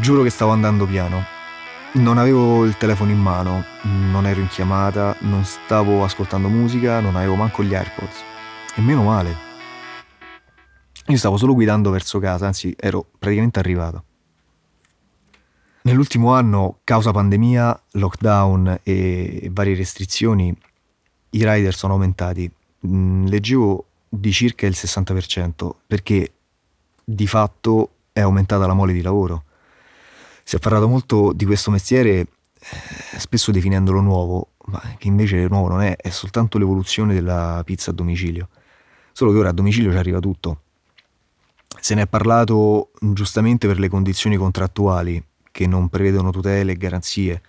Giuro che stavo andando piano. Non avevo il telefono in mano, non ero in chiamata, non stavo ascoltando musica, non avevo manco gli AirPods. E meno male. Io stavo solo guidando verso casa, anzi ero praticamente arrivato. Nell'ultimo anno, causa pandemia, lockdown e varie restrizioni, i rider sono aumentati. Mm, leggevo di circa il 60% perché di fatto è aumentata la mole di lavoro. Si è parlato molto di questo mestiere, eh, spesso definendolo nuovo, ma che invece nuovo non è, è soltanto l'evoluzione della pizza a domicilio. Solo che ora a domicilio ci arriva tutto. Se ne è parlato giustamente per le condizioni contrattuali che non prevedono tutele e garanzie,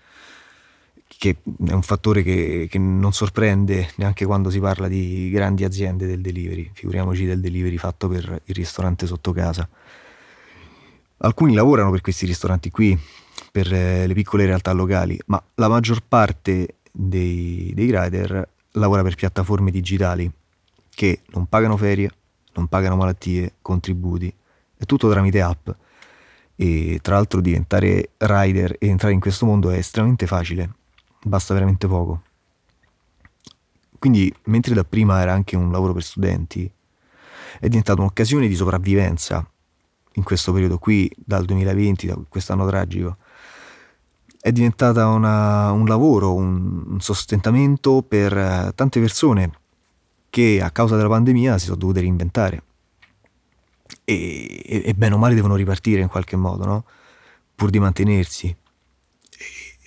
che è un fattore che, che, non sorprende neanche quando si parla di grandi aziende del delivery, figuriamoci del delivery fatto per il ristorante sotto casa. Alcuni lavorano per questi ristoranti qui, per eh, le piccole realtà locali, ma la maggior parte dei, dei rider lavora per piattaforme digitali che non pagano ferie, non pagano malattie, contributi, è tutto tramite app. E tra l'altro diventare rider e entrare in questo mondo è estremamente facile basta veramente poco. Quindi, mentre dapprima era anche un lavoro per studenti, è diventata un'occasione di sopravvivenza in questo periodo qui, dal 2020, da quest'anno tragico. È diventata una, un lavoro, un, un sostentamento per eh, tante persone che a causa della pandemia si sono dovute reinventare. E, e, e bene o male devono ripartire in qualche modo, no? Pur di mantenersi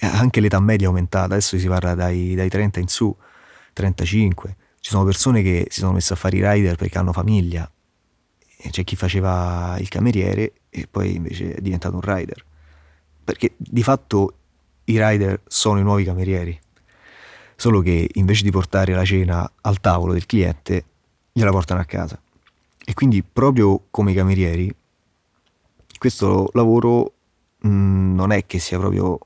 anche l'età media è aumentata, adesso si parla dai, dai 30 in su, 35. Ci sono persone che si sono messe a fare i rider perché hanno famiglia. C'è chi faceva il cameriere e poi invece è diventato un rider. Perché di fatto i rider sono i nuovi camerieri. Solo che invece di portare la cena al tavolo del cliente, gliela portano a casa. E quindi proprio come i camerieri, questo lavoro non è che sia proprio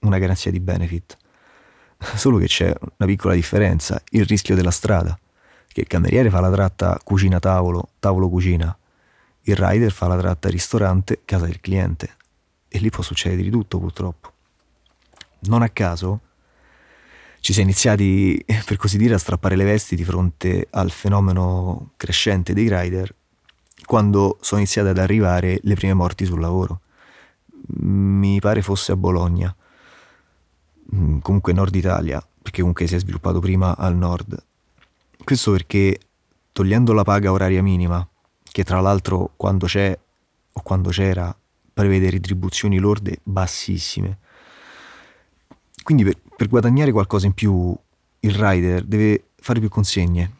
una garanzia di benefit. Solo che c'è una piccola differenza, il rischio della strada, che il cameriere fa la tratta cucina-tavolo, tavolo-cucina, il rider fa la tratta ristorante, casa del cliente. E lì può succedere di tutto purtroppo. Non a caso ci si è iniziati, per così dire, a strappare le vesti di fronte al fenomeno crescente dei rider quando sono iniziate ad arrivare le prime morti sul lavoro. Mi pare fosse a Bologna Mm, comunque Nord Italia, perché comunque si è sviluppato prima al nord. Questo perché togliendo la paga oraria minima, che tra l'altro quando c'è o quando c'era prevede retribuzioni lorde bassissime. Quindi per, per guadagnare qualcosa in più il rider deve fare più consegne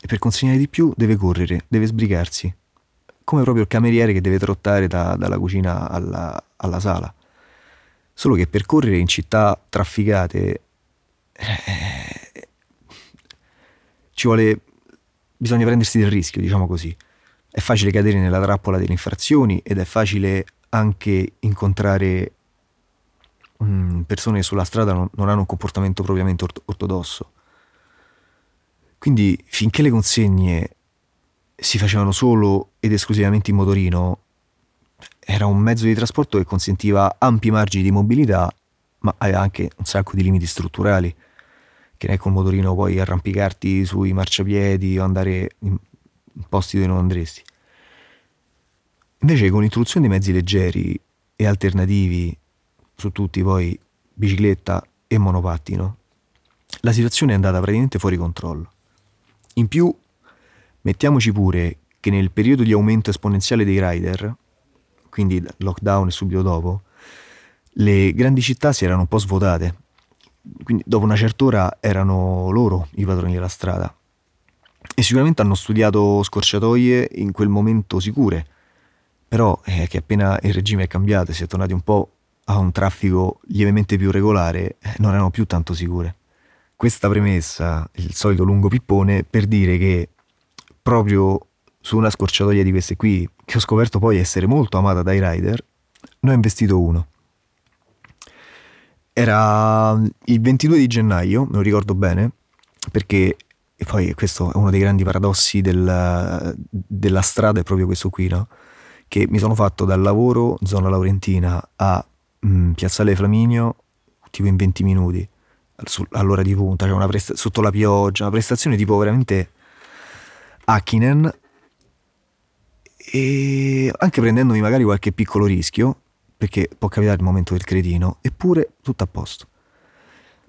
e per consegnare di più deve correre, deve sbrigarsi, come proprio il cameriere che deve trottare da, dalla cucina alla, alla sala. Solo che per correre in città trafficate eh, ci vuole bisogna prendersi del rischio, diciamo così. È facile cadere nella trappola delle infrazioni ed è facile anche incontrare um, persone che sulla strada non, non, hanno un comportamento propriamente ort- ortodosso. Quindi finché le consegne si facevano solo ed esclusivamente in motorino, era un mezzo di trasporto che consentiva ampi margini di mobilità, ma aveva anche un sacco di limiti strutturali, che non è col motorino puoi arrampicarti sui marciapiedi o andare in posti dove non andresti. Invece con l'introduzione di mezzi leggeri e alternativi, su tutti poi bicicletta e monopattino, la situazione è andata praticamente fuori controllo. In più, mettiamoci pure che nel periodo di aumento esponenziale dei rider, quindi lockdown e subito dopo, le grandi città si erano un po' svuotate. Quindi dopo una certa ora erano loro i padroni della strada. E sicuramente hanno studiato scorciatoie in quel momento sicure. Però eh, che appena il regime è cambiato e si è tornati un po' a un traffico lievemente più regolare, eh, non erano più tanto sicure. Questa premessa, il solito lungo pippone, per dire che proprio su una scorciatoia di queste qui, che ho scoperto poi essere molto amata dai rider, ne ho investito uno. Era il 22 di gennaio, me lo ricordo bene, perché, e poi questo è uno dei grandi paradossi del, della strada, è proprio questo qui, no? Che mi sono fatto dal lavoro, zona laurentina, a mh, mm, Piazzale Flaminio, tipo in 20 minuti, all'ora di punta, cioè presta- sotto la pioggia, una prestazione tipo veramente Hakkinen, e anche prendendomi magari qualche piccolo rischio, perché può capitare il momento del cretino, eppure tutto a posto.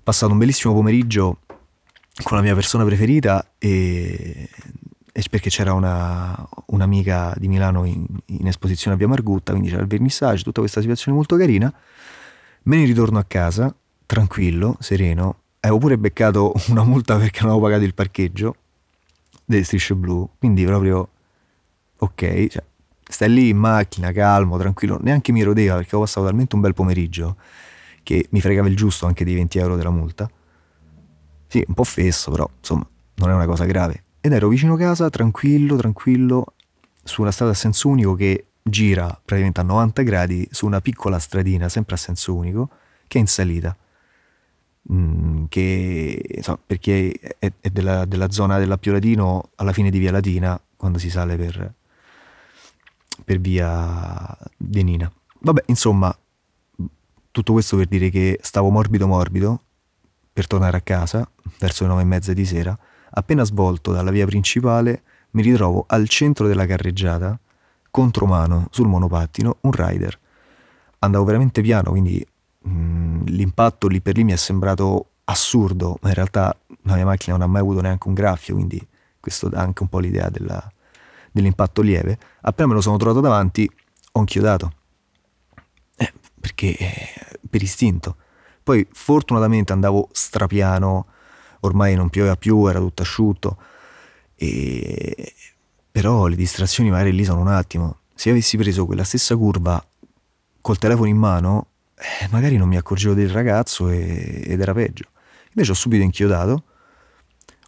Passato un bellissimo pomeriggio con la mia persona preferita e perché c'era una, un'amica di Milano in, in, esposizione a Via Margutta, quindi c'era il vernissage, tutta questa situazione molto carina. Me ne ritorno a casa, tranquillo, sereno. Avevo pure beccato una multa perché non avevo pagato il parcheggio delle strisce blu, quindi proprio ok, cioè, stai lì in macchina, calmo, tranquillo, neanche mi rodeva perché ho passato talmente un bel pomeriggio che mi fregava il giusto anche dei 20 euro della multa. Sì, un po' fesso, però insomma, non è una cosa grave. Ed ero vicino casa, tranquillo, tranquillo, su una strada a senso unico che gira praticamente a 90 gradi su una piccola stradina, sempre a senso unico, che è in salita. Mm, che insomma, perché è, è della, della, zona dell'Appio alla fine di Via Latina, quando si sale per, per via Denina. Vabbè, insomma, tutto questo per dire che stavo morbido morbido, per tornare a casa, verso le nove e mezza di sera, appena svolto dalla via principale, mi ritrovo al centro della carreggiata, contromano, sul monopattino, un rider. Andavo veramente piano, quindi mh, mm, l'impatto lì per lì mi è sembrato assurdo, ma in realtà la mia macchina non ha mai avuto neanche un graffio, quindi questo dà anche un po' l'idea della, dell'impatto lieve. Appena me lo sono trovato davanti, ho inchiodato. Eh, perché eh, per istinto. Poi fortunatamente andavo strapiano, ormai non pioveva più, era tutto asciutto. E... Però le distrazioni magari lì sono un attimo. Se avessi preso quella stessa curva col telefono in mano, eh, magari non mi accorgevo del ragazzo e... ed era peggio. Invece ho subito inchiodato,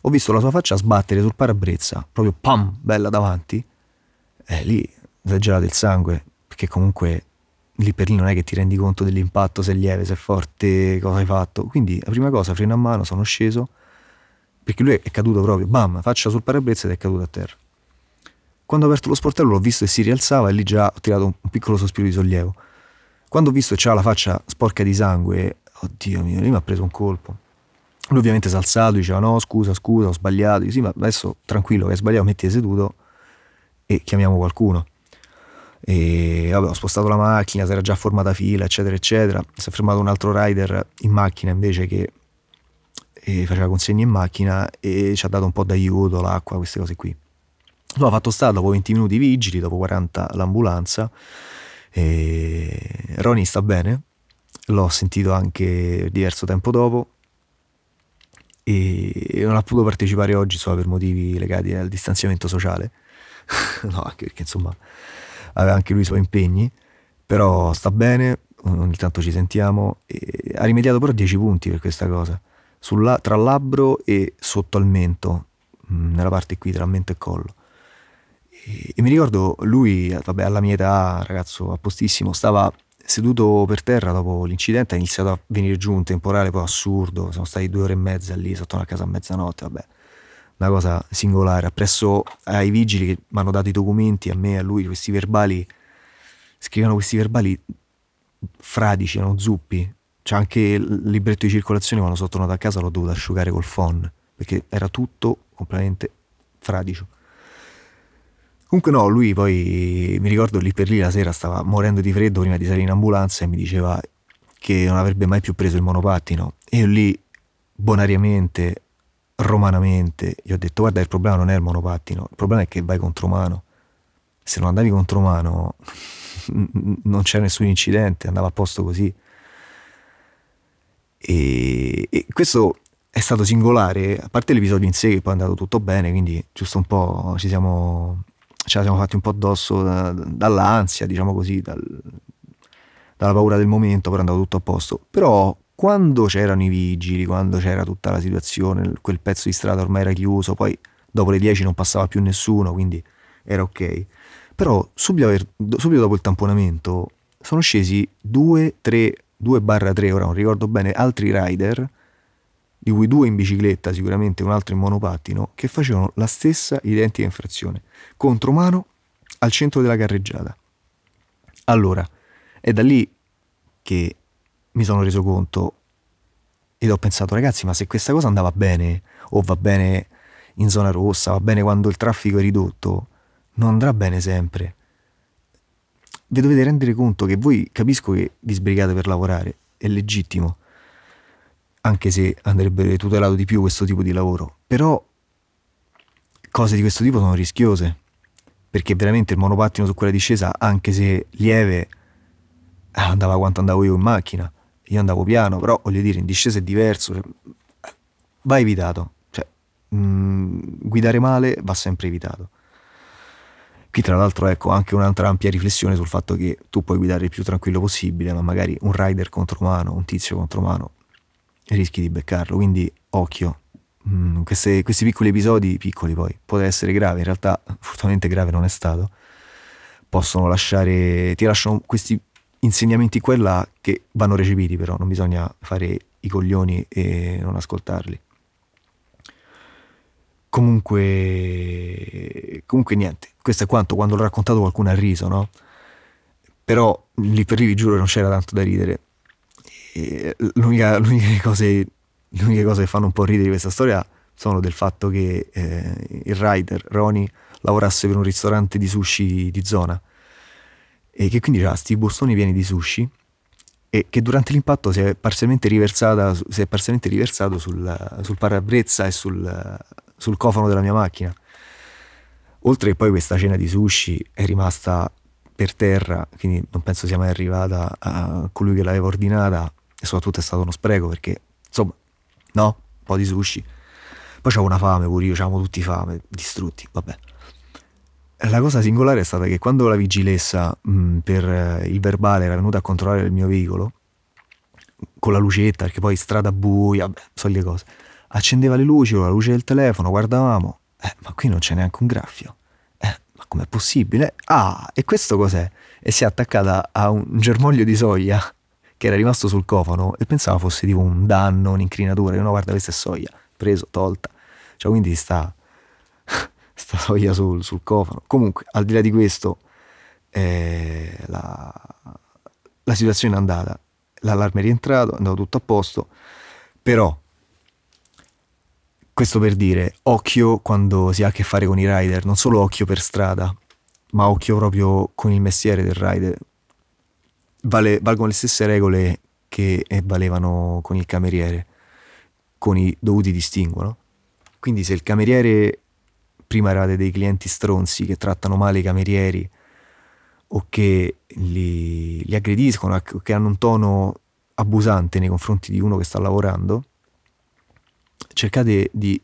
ho visto la sua faccia sbattere sul parabrezza, proprio pam, bella davanti. E lì si è gelato il sangue, perché comunque lì per lì non è che ti rendi conto dell'impatto, se è lieve, se è forte, cosa hai fatto. Quindi la prima cosa, freno a mano, sono sceso, perché lui è caduto proprio, bam, faccia sul parabrezza ed è caduto a terra. Quando ho aperto lo sportello l'ho visto e si rialzava e lì già ho tirato un piccolo sospiro di sollievo. Quando ho visto che c'era la faccia sporca di sangue, oddio mio, lì mi ha preso un colpo. Lui ovviamente si è alzato, diceva no scusa, scusa, ho sbagliato. Io, sì, ma adesso tranquillo che hai sbagliato, metti seduto e chiamiamo qualcuno e vabbè, ho spostato la macchina, si era già formata fila, eccetera, eccetera. Si è fermato un altro rider in macchina invece che faceva consegne in macchina e ci ha dato un po' d'aiuto, l'acqua, queste cose qui. L'ho fatto stare dopo 20 minuti vigili, dopo 40 l'ambulanza. E Ronnie sta bene, l'ho sentito anche diverso tempo dopo e non ha potuto partecipare oggi solo per motivi legati al distanziamento sociale. no, anche perché insomma aveva anche lui i suoi impegni, però sta bene, ogni tanto ci sentiamo, ha rimediato però 10 punti per questa cosa, Sulla, tra labbro e sotto al mento, mm, nella parte qui tra mento e collo. E, e mi ricordo lui, vabbè, alla mia età, ragazzo appostissimo, stava seduto per terra dopo l'incidente, ha iniziato a venire giù un temporale poi assurdo, sono stati due ore e mezza lì, sotto una casa a mezzanotte, vabbè una cosa singolare. Appresso ai vigili che mi hanno dato i documenti, a me a lui, questi verbali, scrivono questi verbali fradici, erano zuppi. C'è anche il libretto di circolazione quando sono tornato a casa l'ho dovuto asciugare col phon, perché era tutto completamente fradicio. Comunque no, lui poi mi ricordo lì per lì la sera stava morendo di freddo prima di salire in ambulanza e mi diceva che non avrebbe mai più preso il monopattino. E io lì bonariamente romanamente, gli ho detto guarda il problema non è il monopattino, il problema è che vai contro mano. Se non andavi contro mano non c'era nessun incidente, andava a posto così. E, e, questo è stato singolare, a parte l'episodio in sé che poi è andato tutto bene, quindi giusto un po' ci siamo, ce la siamo fatti un po' addosso da, dall'ansia, diciamo così, dal, dalla paura del momento, però è andato tutto a posto. Però quando c'erano i vigili, quando c'era tutta la situazione, quel pezzo di strada ormai era chiuso, poi dopo le 10 non passava più nessuno, quindi era ok. Però subito, subito dopo il tamponamento sono scesi 2, 3, 2 barra 3, ora non ricordo bene, altri rider, di cui due in bicicletta, sicuramente un altro in monopattino, che facevano la stessa identica infrazione, contromano al centro della carreggiata. Allora, è da lì che mi sono reso conto ed ho pensato, ragazzi, ma se questa cosa andava bene, o va bene in zona rossa, va bene quando il traffico è ridotto, non andrà bene sempre. Vi dovete rendere conto che voi capisco che vi sbrigate per lavorare, è legittimo, anche se andrebbe tutelato di più questo tipo di lavoro, però cose di questo tipo sono rischiose, perché veramente il monopattino su quella discesa, anche se lieve, andava quanto andavo io in macchina io andavo piano, però voglio dire, in discesa è diverso, cioè, va evitato, cioè, mh, mm, guidare male va sempre evitato. Qui tra l'altro ecco anche un'altra ampia riflessione sul fatto che tu puoi guidare il più tranquillo possibile, ma magari un rider contro mano, un tizio contro mano, rischi di beccarlo, quindi occhio. Mm, queste, questi piccoli episodi, piccoli poi, può essere grave, in realtà fortunatamente grave non è stato, possono lasciare, ti lasciano questi insegnamenti qua e là che vanno recepiti però, non bisogna fare i coglioni e non ascoltarli. Comunque, comunque niente, questo è quanto, quando l'ho raccontato qualcuno ha riso, no? Però lì per lì vi giuro non c'era tanto da ridere. L'unica, l'unica, cose, l'unica cosa che fanno un po' ridere di questa storia sono del fatto che eh, il rider, Ronnie, lavorasse per un ristorante di sushi di zona e che quindi aveva questi bustoni pieni di sushi e che durante l'impatto si è parzialmente, riversata, si è parzialmente riversato sul, sul parabrezza e sul, sul cofano della mia macchina. Oltre che poi questa cena di sushi è rimasta per terra, quindi non penso sia mai arrivata a colui che l'aveva ordinata e soprattutto è stato uno spreco perché insomma, no, un po' di sushi. Poi c'avevo una fame pure io, c'avevamo tutti fame, distrutti, vabbè. La cosa singolare è stata che quando la vigilessa mh, mm, per eh, il verbale era venuta a controllare il mio veicolo, con la lucetta, perché poi strada buia, vabbè, solite cose, accendeva le luci con la luce del telefono, guardavamo, eh, ma qui non c'è neanche un graffio. Eh, ma com'è possibile? Ah, e questo cos'è? E si è attaccata a un germoglio di soia che era rimasto sul cofano e pensava fosse tipo un danno, un'incrinatura. Io no, guarda, questa è soia, preso, tolta. Cioè, quindi sta sta soia sul, sul, cofano. Comunque, al di là di questo, eh, la, la, situazione è andata. L'allarme è rientrato, è andato tutto a posto, però questo per dire, occhio quando si ha a che fare con i rider, non solo occhio per strada, ma occhio proprio con il mestiere del rider. Vale, valgono le stesse regole che valevano con il cameriere, con i dovuti distinguo. Quindi se il cameriere prima eravate dei clienti stronzi che trattano male i camerieri o che li, li aggrediscono, che hanno un tono abusante nei confronti di uno che sta lavorando, cercate di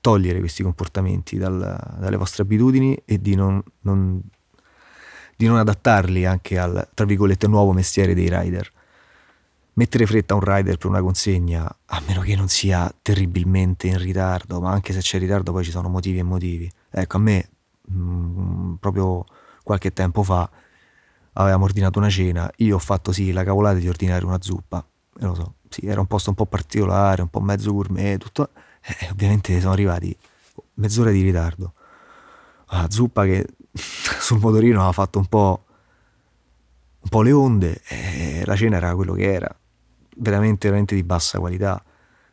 togliere questi comportamenti dal, dalle vostre abitudini e di non, non, di non adattarli anche al, tra virgolette, nuovo mestiere dei rider mettere fretta a un rider per una consegna, a meno che non sia terribilmente in ritardo, ma anche se c'è ritardo poi ci sono motivi e motivi. Ecco, a me mh, mm, proprio qualche tempo fa avevamo ordinato una cena, io ho fatto sì la cavolata di ordinare una zuppa, e lo so, sì, era un posto un po' particolare, un po' mezzo gourmet, tutto, e ovviamente sono arrivati mezz'ora di ritardo. La zuppa che sul motorino aveva fatto un po', un po' le onde, e la cena era quello che era veramente, veramente di bassa qualità,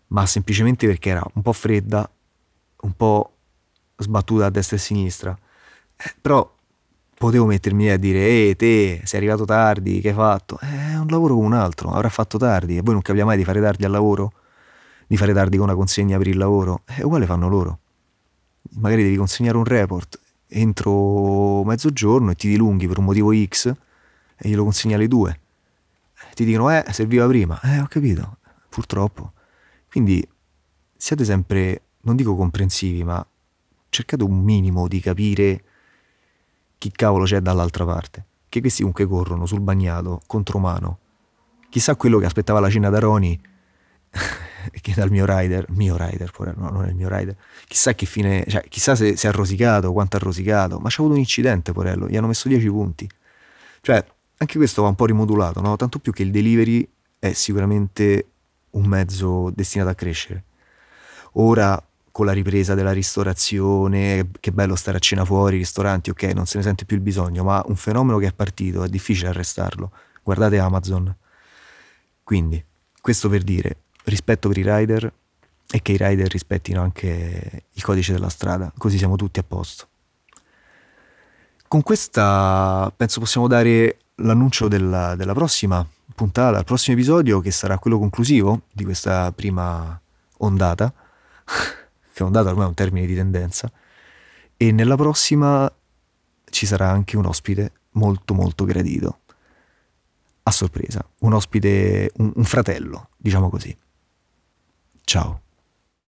ma semplicemente perché era un po' fredda, un po' sbattuta a destra e a sinistra. Eh, però potevo mettermi a dire, ehi te, sei arrivato tardi, che hai fatto? Eh, è un lavoro come un altro, avrà fatto tardi e voi non capiamo mai di fare tardi al lavoro? Di fare tardi con una consegna per il lavoro? È eh, uguale fanno loro. Magari devi consegnare un report entro mezzogiorno e ti dilunghi per un motivo X e glielo consegni alle due ti dicono eh serviva prima, eh ho capito, purtroppo. Quindi siate sempre, non dico comprensivi, ma cercate un minimo di capire chi cavolo c'è dall'altra parte. Che questi comunque corrono sul bagnato, contromano. Chissà quello che aspettava la cena da Roni, che dal mio rider, mio rider, no, non è il mio rider, chissà che fine, cioè, chissà se si è rosicato, quanto ha rosicato, ma c'è avuto un incidente, porello, gli hanno messo 10 punti. Cioè, anche questo va un po' rimodulato, no? tanto più che il delivery è sicuramente un mezzo destinato a crescere. Ora con la ripresa della ristorazione, che bello stare a cena fuori, ristoranti, ok, non se ne sente più il bisogno, ma un fenomeno che è partito, è difficile arrestarlo. Guardate Amazon. Quindi, questo per dire, rispetto per i rider e che i rider rispettino anche il codice della strada, così siamo tutti a posto. Con questa penso possiamo dare l'annuncio della, della prossima puntata, il prossimo episodio che sarà quello conclusivo di questa prima ondata, che ondata ormai è un termine di tendenza, e nella prossima ci sarà anche un ospite molto molto gradito. A sorpresa, un ospite, un, un fratello, diciamo così. Ciao.